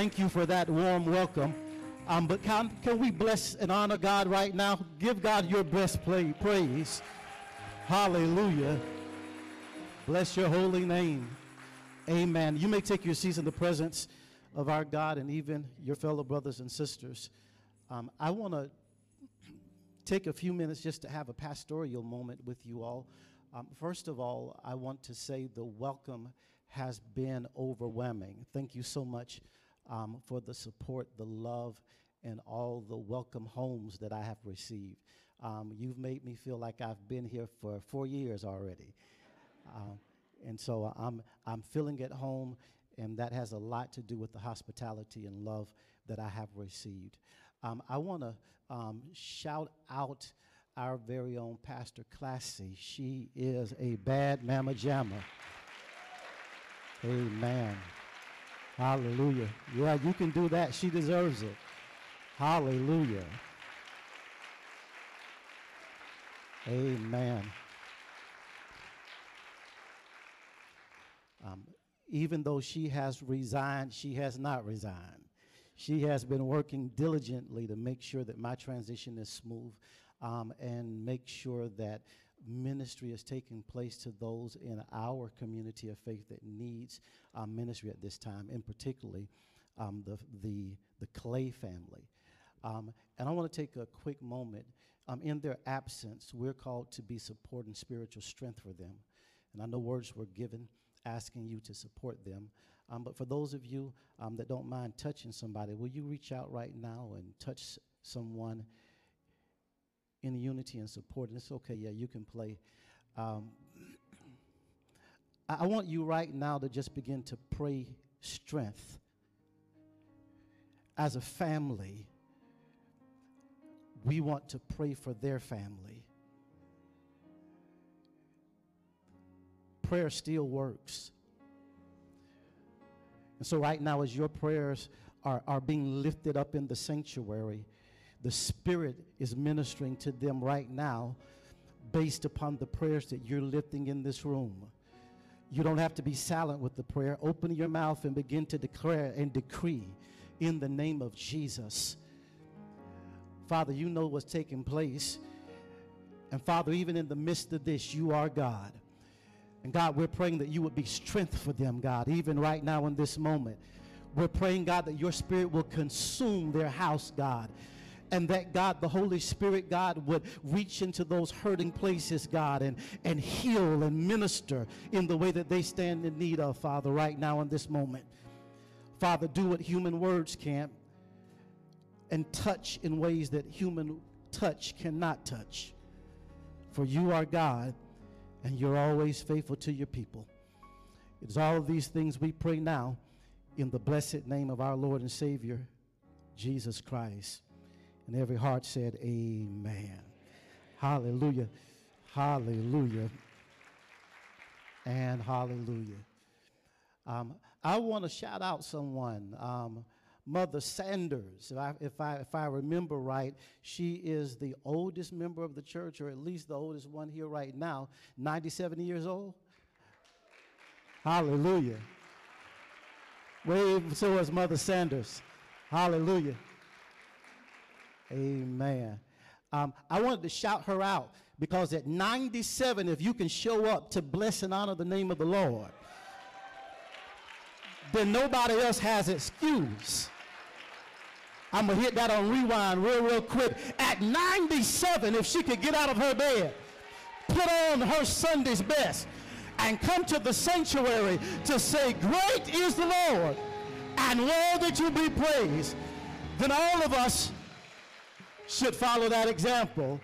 Thank you for that warm welcome. Um, but can, can we bless and honor God right now? Give God your best play, praise. Hallelujah. Bless your holy name. Amen. You may take your seats in the presence of our God and even your fellow brothers and sisters. Um, I want to take a few minutes just to have a pastoral moment with you all. Um, first of all, I want to say the welcome has been overwhelming. Thank you so much um, for the support, the love, and all the welcome homes that I have received. Um, you've made me feel like I've been here for four years already. Um, and so I'm, I'm feeling at home, and that has a lot to do with the hospitality and love that I have received. Um, I want to um, shout out our very own Pastor Classy. She is a bad mama jammer. Amen. Hallelujah. Yeah, you can do that. She deserves it. Hallelujah. Amen. Um, even though she has resigned, she has not resigned. She has been working diligently to make sure that my transition is smooth um, and make sure that ministry is taking place to those in our community of faith that needs um, ministry at this time, and particularly um, the, the, the Clay family. Um, and I want to take a quick moment. Um, in their absence, we're called to be support and spiritual strength for them. And I know words were given asking you to support them. Um, but for those of you um, that don't mind touching somebody, will you reach out right now and touch someone in unity and support? And it's okay, yeah, you can play. Um, I, want you right now to just begin to pray strength as a family. We want to pray for their family. Prayer still works. And so, right now, as your prayers are, are being lifted up in the sanctuary, the Spirit is ministering to them right now based upon the prayers that you're lifting in this room. You don't have to be silent with the prayer. Open your mouth and begin to declare and decree in the name of Jesus. Father, you know what's taking place. And Father, even in the midst of this, you are God. And God, we're praying that you would be strength for them, God, even right now in this moment. We're praying, God, that your spirit will consume their house, God. And that God, the Holy Spirit, God, would reach into those hurting places, God, and, and heal and minister in the way that they stand in need of, Father, right now in this moment. Father, do what human words can't and touch in ways that human touch cannot touch. For you are God, and you're always faithful to your people. It's all of these things we pray now in the blessed name of our Lord and Savior, Jesus Christ. And every heart said, Amen. Hallelujah. Hallelujah. And hallelujah. Um, I want to shout out someone. Um, Mother Sanders, if I, if, I, if I remember right, she is the oldest member of the church, or at least the oldest one here right now, 97 years old. Hallelujah. Wave so is Mother Sanders. Hallelujah. Amen. Um, I wanted to shout her out because at 97, if you can show up to bless and honor the name of the Lord, then nobody else has excuse. I'm going to hit that on rewind real, real quick. At 97, if she could get out of her bed, put on her Sunday's best, and come to the sanctuary to say, Great is the Lord, and worthy to be praised, then all of us should follow that example.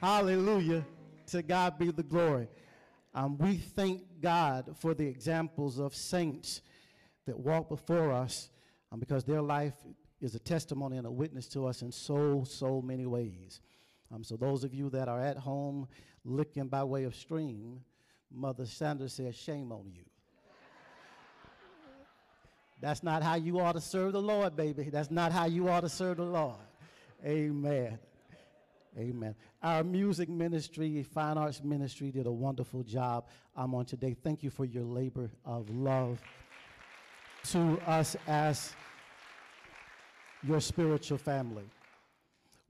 Hallelujah. To God be the glory. Um, we thank God for the examples of saints that walk before us um, because their life is a testimony and a witness to us in so, so many ways. Um, so, those of you that are at home looking by way of stream, Mother Sanders says, Shame on you. That's not how you ought to serve the Lord, baby. That's not how you ought to serve the Lord. Amen. Amen. Our music ministry, fine arts ministry, did a wonderful job I'm on today. Thank you for your labor of love to us as your spiritual family.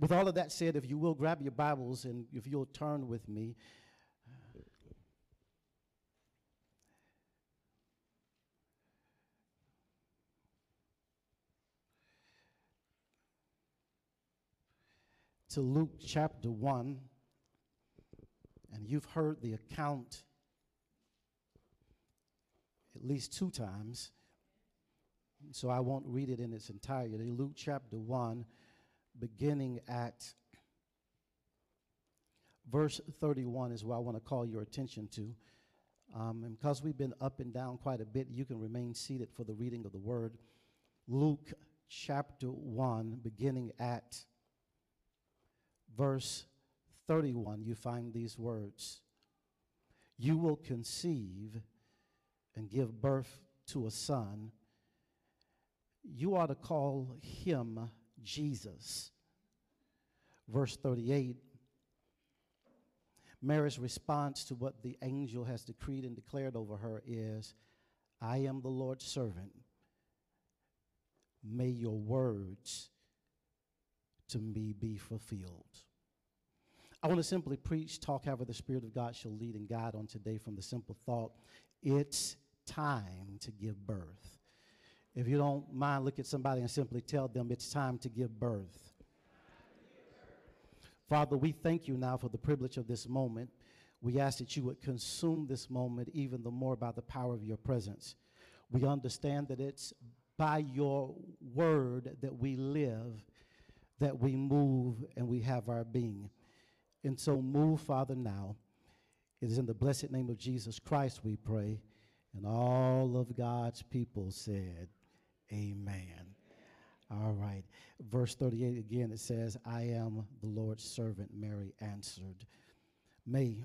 With all of that said, if you will grab your Bibles and if you'll turn with me to Luke chapter 1, and you've heard the account at least two times, so I won't read it in its entirety. Luke chapter 1, beginning at verse 31 is what I want to call your attention to. Um, and because we've been up and down quite a bit, you can remain seated for the reading of the word. Luke chapter 1, beginning at verse 31, you find these words You will conceive and give birth to a son. You are to call him Jesus. Verse 38 Mary's response to what the angel has decreed and declared over her is I am the Lord's servant. May your words to me be fulfilled. I want to simply preach, talk however the Spirit of God shall lead and guide on today from the simple thought it's time to give birth. If you don't mind, look at somebody and simply tell them it's time to give birth. Father, we thank you now for the privilege of this moment. We ask that you would consume this moment even the more by the power of your presence. We understand that it's by your word that we live, that we move, and we have our being. And so move, Father, now. It is in the blessed name of Jesus Christ we pray. And all of God's people said, Amen. All right. Verse 38 again, it says, I am the Lord's servant, Mary answered. May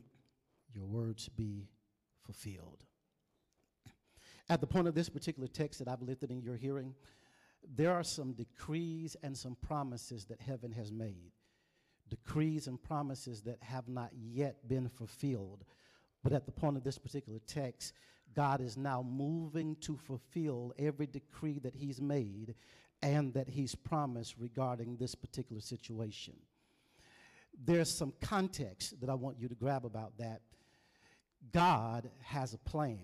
your words be fulfilled. At the point of this particular text that I've lifted in your hearing, there are some decrees and some promises that heaven has made decrees and promises that have not yet been fulfilled. But at the point of this particular text, God is now moving to fulfill every decree that He's made and that He's promised regarding this particular situation. There's some context that I want you to grab about that. God has a plan.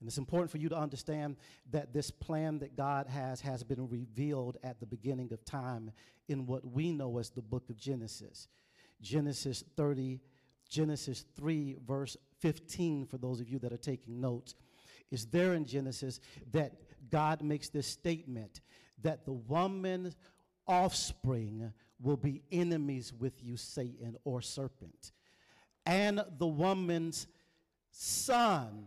And it's important for you to understand that this plan that God has has been revealed at the beginning of time in what we know as the book of Genesis. Genesis 30, Genesis 3, verse 15, for those of you that are taking notes, is there in Genesis that God makes this statement that the woman's offspring will be enemies with you, Satan or serpent. And the woman's son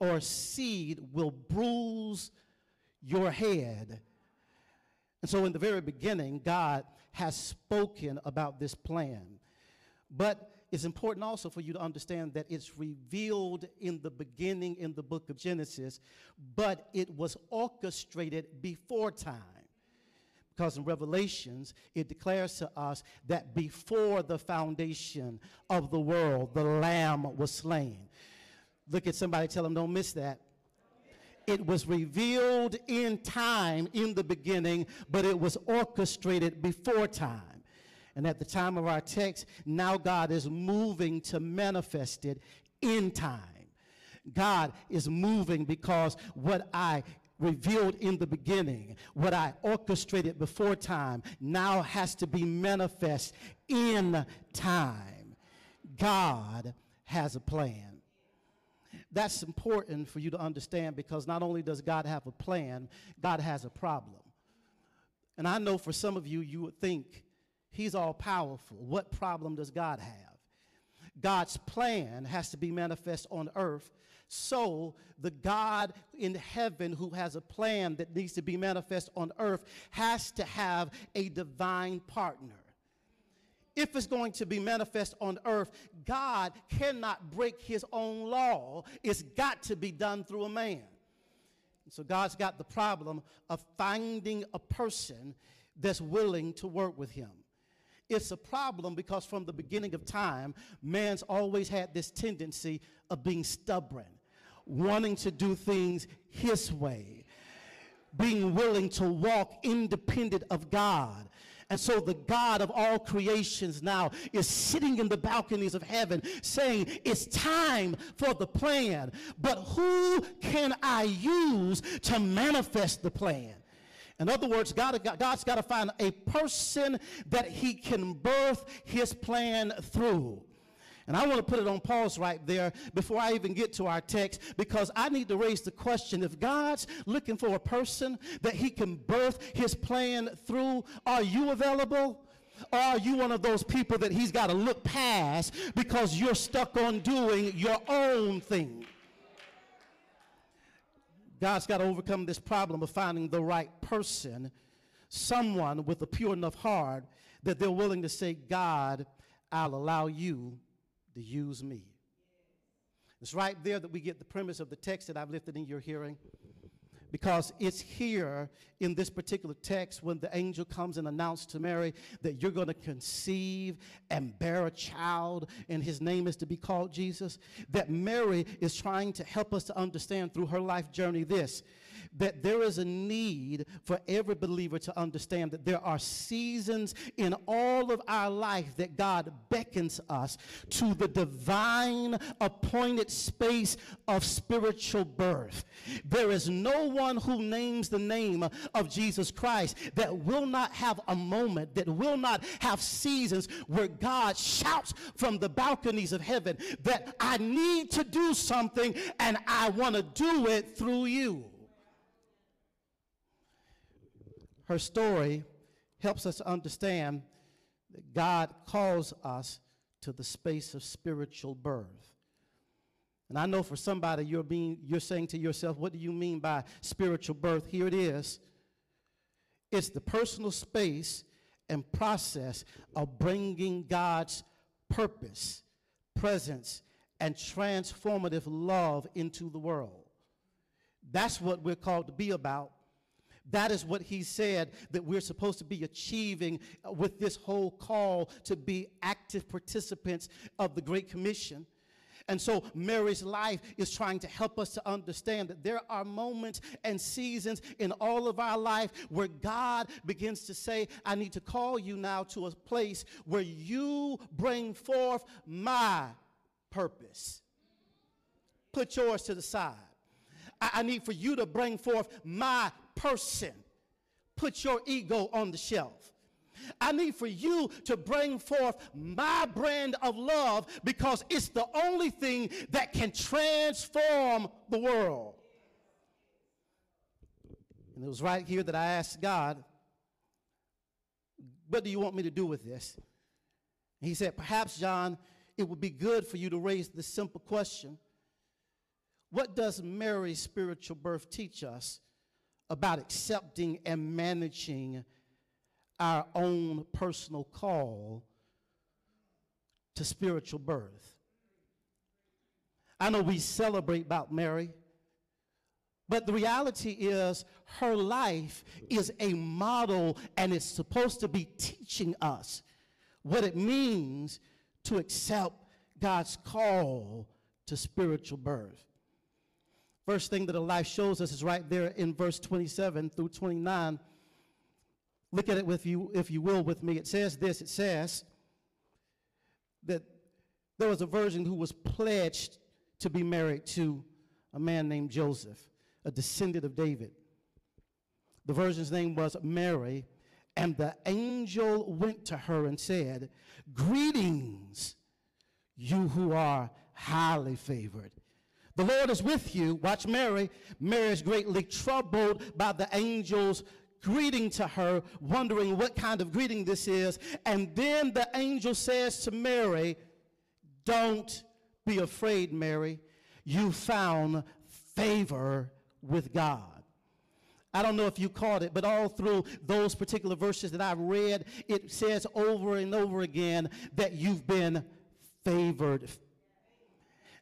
or seed will bruise your head. And so, in the very beginning, God has spoken about this plan. But it's important also for you to understand that it's revealed in the beginning in the book of Genesis, but it was orchestrated before time. Because in Revelations, it declares to us that before the foundation of the world, the Lamb was slain. Look at somebody, tell them, don't miss that. It was revealed in time in the beginning, but it was orchestrated before time. And at the time of our text, now God is moving to manifest it in time. God is moving because what I revealed in the beginning, what I orchestrated before time, now has to be manifest in time. God has a plan. That's important for you to understand because not only does God have a plan, God has a problem. And I know for some of you, you would think he's all powerful. What problem does God have? God's plan has to be manifest on earth. So, the God in heaven who has a plan that needs to be manifest on earth has to have a divine partner. If it's going to be manifest on earth, God cannot break his own law. It's got to be done through a man. So, God's got the problem of finding a person that's willing to work with him. It's a problem because from the beginning of time, man's always had this tendency of being stubborn, wanting to do things his way, being willing to walk independent of God. And so the God of all creations now is sitting in the balconies of heaven saying, It's time for the plan. But who can I use to manifest the plan? In other words, God, God's got to find a person that he can birth his plan through. And I want to put it on pause right there before I even get to our text because I need to raise the question if God's looking for a person that he can birth his plan through, are you available? Or are you one of those people that he's got to look past because you're stuck on doing your own thing? God's got to overcome this problem of finding the right person, someone with a pure enough heart that they're willing to say, God, I'll allow you to use me. It's right there that we get the premise of the text that I've lifted in your hearing because it's here in this particular text when the angel comes and announces to Mary that you're going to conceive and bear a child, and his name is to be called Jesus. That Mary is trying to help us to understand through her life journey this that there is a need for every believer to understand that there are seasons in all of our life that God beckons us to the divine appointed space of spiritual birth. There is no who names the name of Jesus Christ that will not have a moment, that will not have seasons where God shouts from the balconies of heaven that I need to do something and I want to do it through you. her story helps us understand that God calls us to the space of spiritual birth. And I know for somebody you're being you're saying to yourself, what do you mean by spiritual birth? Here it is. It's the personal space and process of bringing God's purpose, presence, and transformative love into the world. That's what we're called to be about that is what he said that we're supposed to be achieving with this whole call to be active participants of the Great Commission. And so Mary's life is trying to help us to understand that there are moments and seasons in all of our life where God begins to say, I need to call you now to a place where you bring forth my purpose. Put yours to the side. I, I need for you to bring forth my person. Put your ego on the shelf. I need for you to bring forth my brand of love because it's the only thing that can transform the world. And it was right here that I asked God, What do you want me to do with this? And he said, Perhaps, John, it would be good for you to raise this simple question What does Mary's spiritual birth teach us about accepting and managing our own personal call to spiritual birth. I know we celebrate about Mary, but the reality is her life is a model and it's supposed to be teaching us what it means to accept God's call to spiritual birth. First thing that a life shows us is right there in verse 27 through 29. Look at it with you, if you will, with me. It says this it says that there was a virgin who was pledged to be married to a man named Joseph, a descendant of David. The virgin's name was Mary, and the angel went to her and said, Greetings, you who are highly favored. The Lord is with you. Watch Mary. Mary is greatly troubled by the angel's greeting to her, wondering what kind of greeting this is. And then the angel says to Mary, Don't be afraid, Mary. You found favor with God. I don't know if you caught it, but all through those particular verses that I've read, it says over and over again that you've been favored.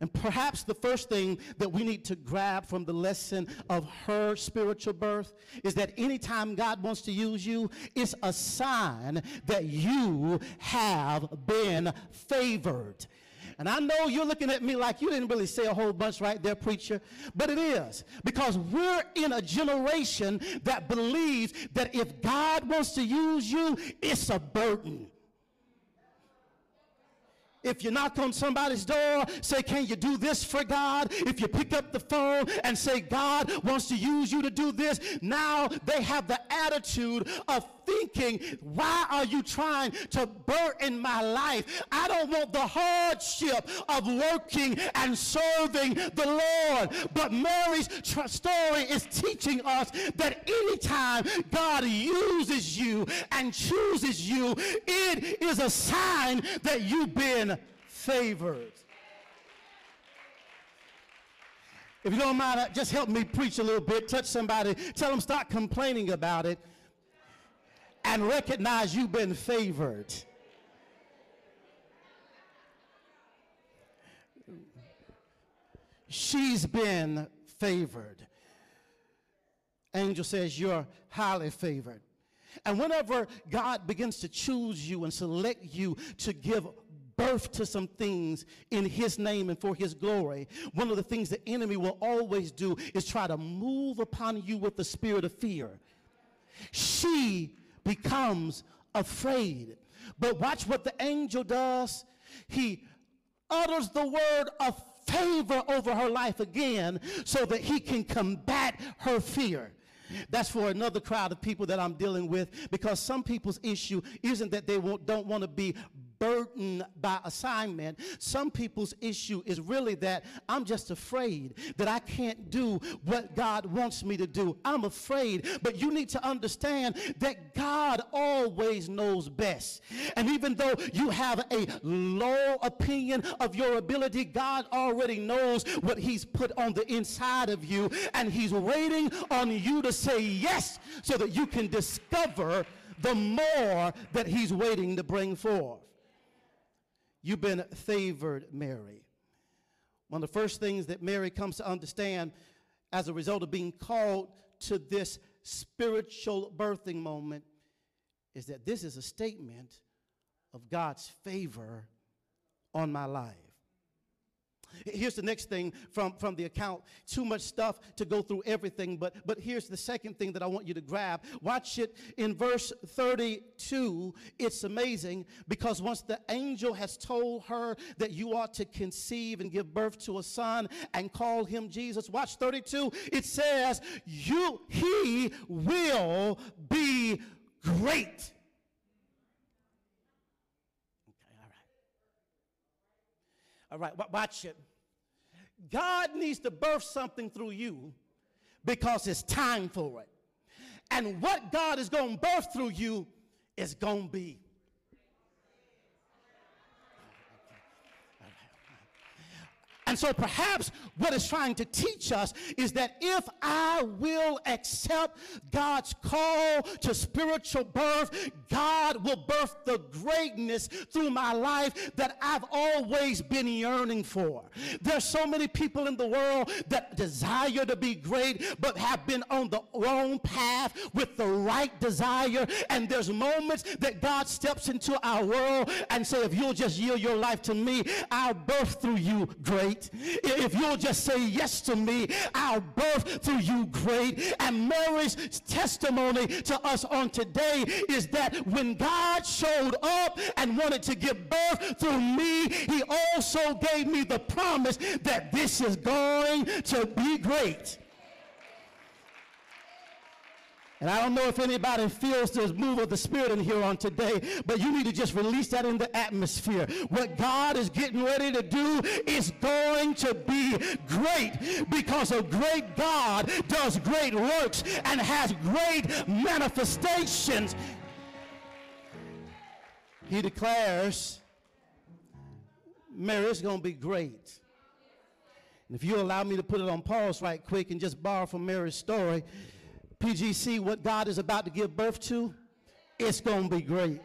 And perhaps the first thing that we need to grab from the lesson of her spiritual birth is that anytime God wants to use you, it's a sign that you have been favored. And I know you're looking at me like you didn't really say a whole bunch right there, preacher, but it is because we're in a generation that believes that if God wants to use you, it's a burden. If you knock on somebody's door, say, Can you do this for God? If you pick up the phone and say, God wants to use you to do this, now they have the attitude of thinking, Why are you trying to burden my life? I don't want the hardship of working and serving the Lord. But Mary's story is teaching us that anytime God uses you and chooses you, it is a sign that you've been favored. If you don't mind, uh, just help me preach a little bit. Touch somebody. Tell them stop complaining about it and recognize you've been favored. She's been favored. Angel says you're highly favored. And whenever God begins to choose you and select you to give birth to some things in his name and for his glory, one of the things the enemy will always do is try to move upon you with the spirit of fear. She becomes afraid. But watch what the angel does. He utters the word of favor over her life again so that he can combat her fear. That's for another crowd of people that I'm dealing with because some people's issue isn't that they don't want to be burdened by assignment. Some people's issue is really that I'm just afraid that I can't do what God wants me to do. I'm afraid, but you need to understand that God always knows best. And even though you have a low opinion of your ability, God already knows what He's put on the inside of you, and He's waiting on you to say yes so that you can discover the more that He's waiting to bring forth. You've been favored, Mary. One of the first things that Mary comes to understand as a result of being called to this spiritual birthing moment is that this is a statement of God's favor on my life. Here's the next thing from, from the account. Too much stuff to go through everything, but, but here's the second thing that I want you to grab. Watch it in verse 32. It's amazing because once the angel has told her that you ought to conceive and give birth to a son and call him Jesus, watch 32. It says, You he will be great. All right, watch it. God needs to birth something through you because it's time for it. And what God is going to birth through you is going to be And so perhaps what it's trying to teach us is that if I will accept God's call to spiritual birth, God will birth the greatness through my life that I've always been yearning for. There's so many people in the world that desire to be great, but have been on the wrong path with the right desire. And there's moments that God steps into our world and say, if you'll just yield your life to me, I'll birth through you great great. If you'll just say yes to me, I'll birth through you great. And Mary's testimony to us on today is that when God showed up and wanted to give birth through me, he also gave me the promise that this is going to be great. And I don't know if anybody feels the move of the Spirit in here on today, but you need to just release that in the atmosphere. What God is getting ready to do is going to be great because a great God does great works and has great manifestations. He declares, Mary, it's going to be great. And if you allow me to put it on pause right quick and just borrow from Mary's story, PGC, what God is about to give birth to, it's going to be great.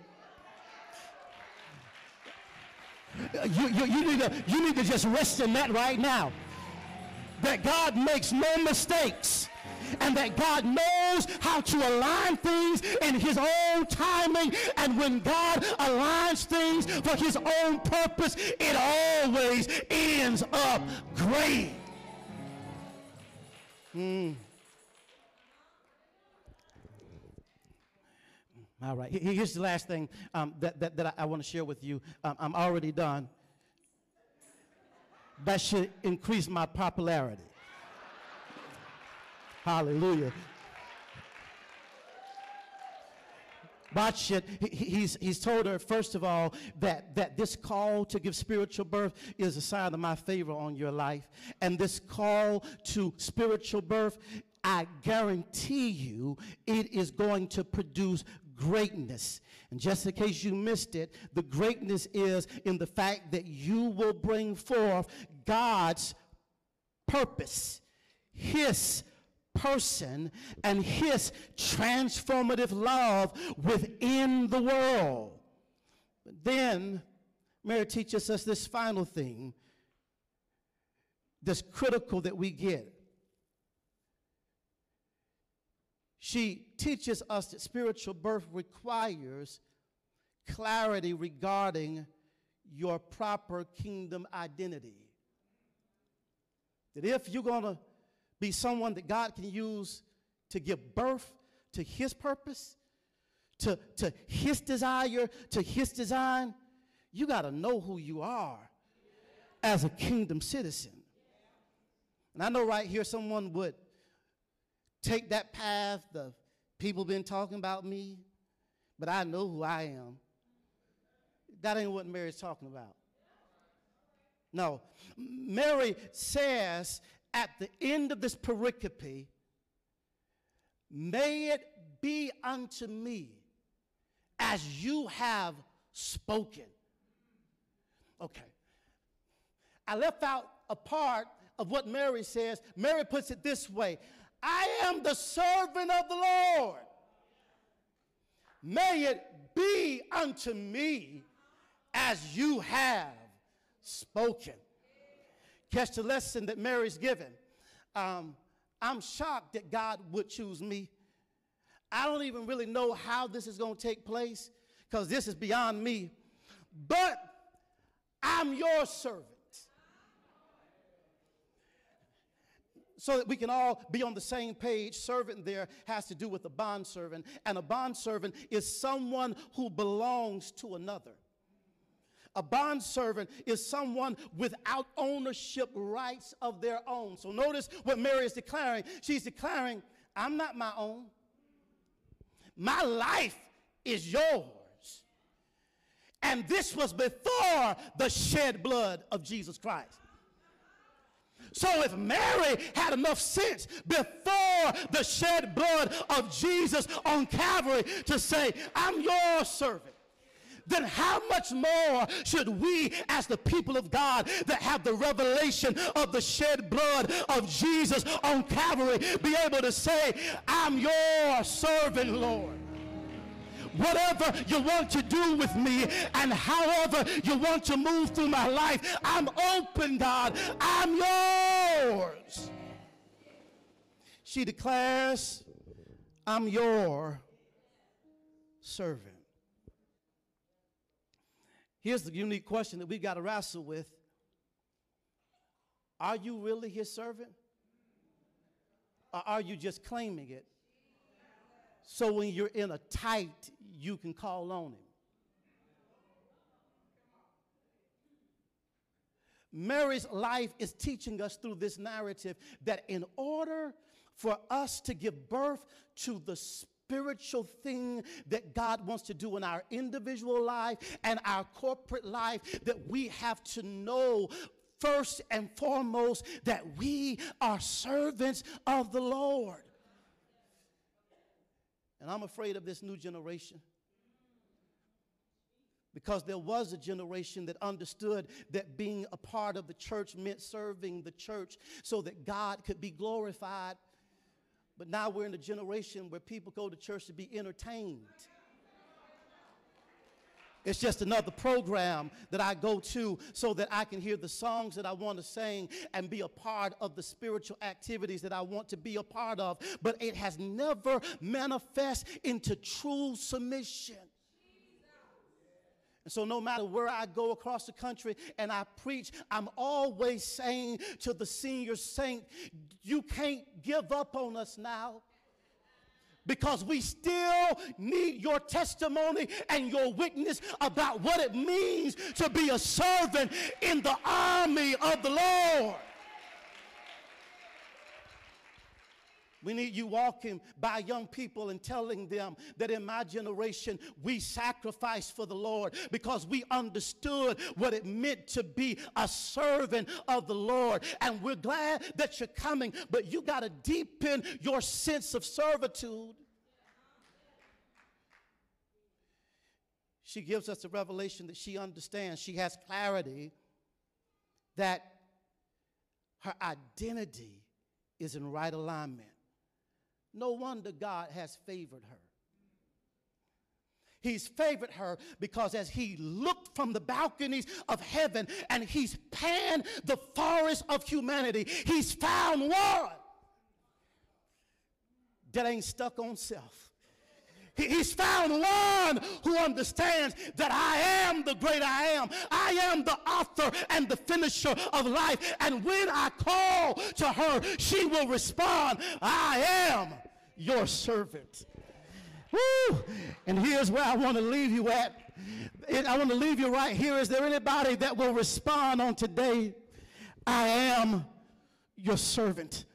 You, you, you, need to, you need to just rest in that right now. That God makes no mistakes and that God knows how to align things in his own timing. And when God aligns things for his own purpose, it always ends up great. Mm. All right. Here's the last thing um, that, that, that, I, I want to share with you. Um, I'm already done. That should increase my popularity. Hallelujah. Watch it. He's, he's told her, first of all, that, that this call to give spiritual birth is a sign of my favor on your life. And this call to spiritual birth, I guarantee you, it is going to produce greatness. And just in case you missed it, the greatness is in the fact that you will bring forth God's purpose, His person, and His transformative love within the world. But then, Mary teaches us this final thing that's critical that we get. She teaches us that spiritual birth requires clarity regarding your proper kingdom identity. That if you're going to be someone that God can use to give birth to his purpose, to, to his desire, to his design, you got to know who you are as a kingdom citizen. And I know right here someone would take that path. The people been talking about me, but I know who I am. That ain't what Mary's talking about. No. Mary says at the end of this pericope, May it be unto me as you have spoken. Okay. I left out a part of what Mary says. Mary puts it this way I am the servant of the Lord. May it be unto me as you have spoken. Catch the lesson that Mary's given. Um, I'm shocked that God would choose me. I don't even really know how this is going to take place because this is beyond me. But I'm your servant. So that we can all be on the same page. Servant there has to do with a bond servant, and a bond servant is someone who belongs to another. A bond servant is someone without ownership rights of their own. So notice what Mary is declaring. She's declaring, I'm not my own. My life is yours. And this was before the shed blood of Jesus Christ. So if Mary had enough sense before the shed blood of Jesus on Calvary to say, I'm your servant then how much more should we, as the people of God that have the revelation of the shed blood of Jesus on Calvary, be able to say, I'm your servant, Lord? Whatever you want to do with me and however you want to move through my life. I'm open, God. I'm yours. She declares, I'm your servant. Here's the unique question that we've got to wrestle with Are you really his servant? Or are you just claiming it? So when you're in a tight you can call on him. Mary's life is teaching us through this narrative that in order for us to give birth to the spiritual thing that God wants to do in our individual life and our corporate life, that we have to know first and foremost that we are servants of the Lord. And I'm afraid of this new generation. Because there was a generation that understood that being a part of the church meant serving the church so that God could be glorified. But now we're in a generation where people go to church to be entertained. It's just another program that I go to so that I can hear the songs that I want to sing and be a part of the spiritual activities that I want to be a part of. But it has never manifest into true submission. And so, no matter where I go across the country and I preach, I'm always saying to the senior saint, You can't give up on us now because we still need your testimony and your witness about what it means to be a servant in the army of the Lord. We need you walking by young people and telling them that in my generation we sacrificed for the Lord because we understood what it meant to be a servant of the Lord. And we're glad that you're coming, but you got to deepen your sense of servitude. She gives us a revelation that she understands. She has clarity that her identity is in right alignment no wonder God has favored her. He's favored her because as he looked from the balconies of heaven and he's panned the forest of humanity, he's found one that ain't stuck on self. He's found one who understands that I am the great I am. I am the author and the finisher of life. And when I call to her, she will respond, I am your servant. Woo! And here's where I want to leave you at. I want to leave you right here. Is there anybody that will respond on today? I am your servant.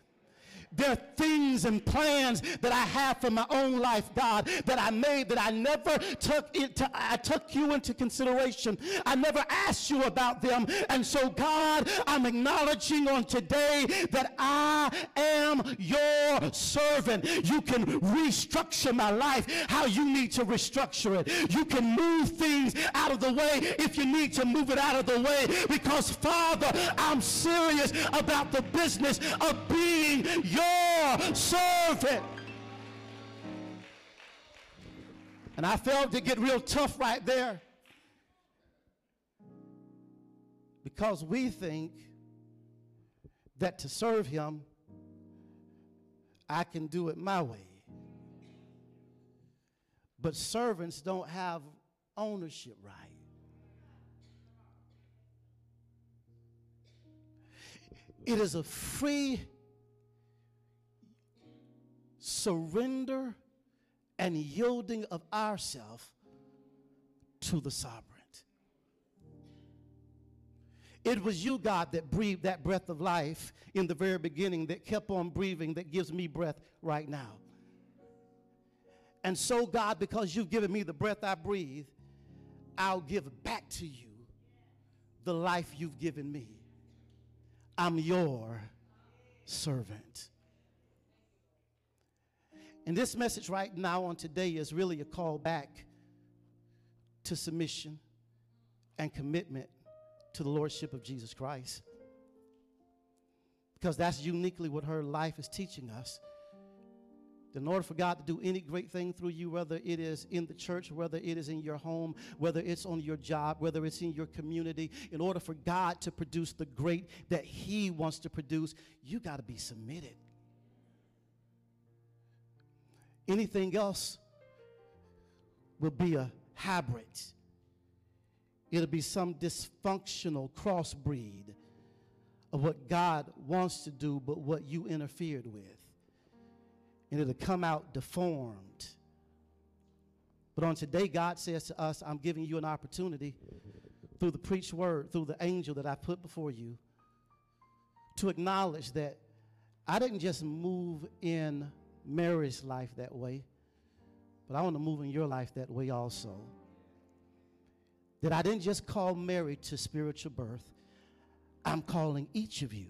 There are things and plans that I have for my own life, God, that I made that I never took into, I took you into consideration. I never asked you about them. And so, God, I'm acknowledging on today that I am your servant. You can restructure my life how you need to restructure it. You can move things out of the way if you need to move it out of the way because, Father, I'm serious about the business of being your servant. And I felt to get real tough right there. Because we think that to serve him, I can do it my way. But servants don't have ownership right. It is a free surrender and yielding of ourself to the sovereign. It was you, God, that breathed that breath of life in the very beginning, that kept on breathing, that gives me breath right now. And so, God, because you've given me the breath I breathe, I'll give back to you the life you've given me. I'm your servant. And this message right now on today is really a call back to submission and commitment to the Lordship of Jesus Christ. Because that's uniquely what her life is teaching us. In order for God to do any great thing through you, whether it is in the church, whether it is in your home, whether it's on your job, whether it's in your community, in order for God to produce the great that He wants to produce, you got to be submitted. Anything else will be a hybrid. It'll be some dysfunctional crossbreed of what God wants to do, but what you interfered with. And it'll come out deformed. But on today, God says to us, I'm giving you an opportunity through the preached word, through the angel that I put before you, to acknowledge that I didn't just move in Mary's life that way, but I want to move in your life that way also. That I didn't just call Mary to spiritual birth, I'm calling each of you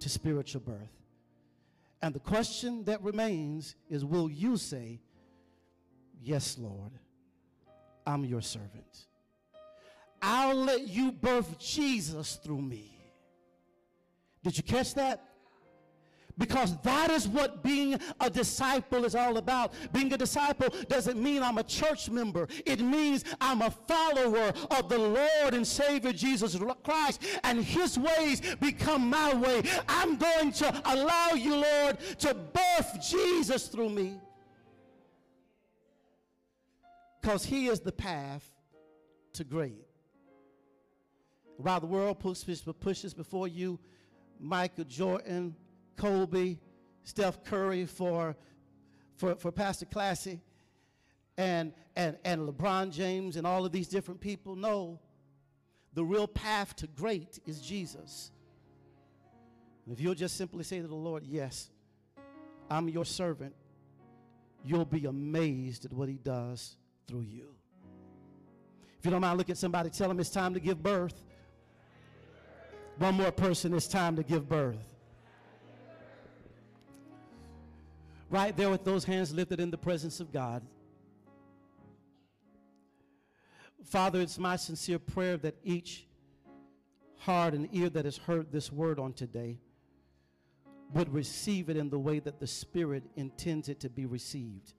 to spiritual birth. And the question that remains is will you say, Yes, Lord, I'm your servant? I'll let you birth Jesus through me. Did you catch that? Because that is what being a disciple is all about. Being a disciple doesn't mean I'm a church member. It means I'm a follower of the Lord and Savior Jesus Christ, and His ways become my way. I'm going to allow you, Lord, to birth Jesus through me. Because He is the path to great. While the world pushes, before you Michael Jordan, Kobe, Steph Curry for, for, for Pastor Classy, and, and, and LeBron James and all of these different people. No, the real path to great is Jesus. And if you'll just simply say to the Lord, Yes, I'm your servant, you'll be amazed at what he does through you. If you don't mind, look at somebody, tell them it's time to give birth. One more person, it's time to give birth. Right there with those hands lifted in the presence of God. Father, it's my sincere prayer that each heart and ear that has heard this word on today would receive it in the way that the Spirit intends it to be received.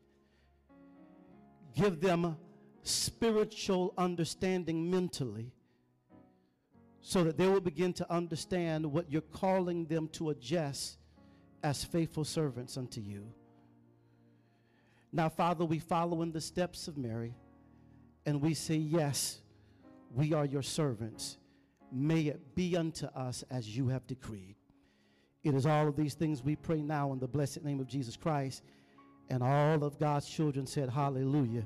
Give them spiritual understanding mentally so that they will begin to understand what you're calling them to adjust as faithful servants unto you. Now, Father, we follow in the steps of Mary and we say, Yes, we are your servants. May it be unto us as you have decreed. It is all of these things we pray now in the blessed name of Jesus Christ. And all of God's children said, Hallelujah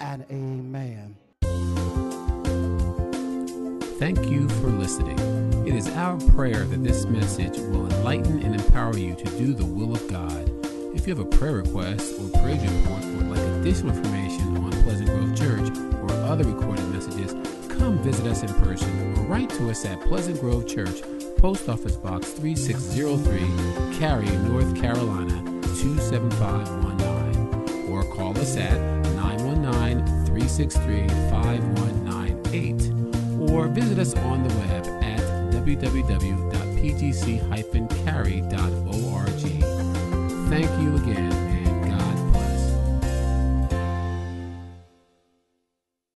and Amen. Thank you for listening. It is our prayer that this message will enlighten and empower you to do the will of God. If you have a prayer request or praise report or would like additional information on Pleasant Grove Church or other recorded messages, come visit us in person or write to us at Pleasant Grove Church, Post Office Box 3603, Cary, North Carolina 27519, or call us at 919 363 5198 or visit us on the web at www.pgc-cary.org. Thank you again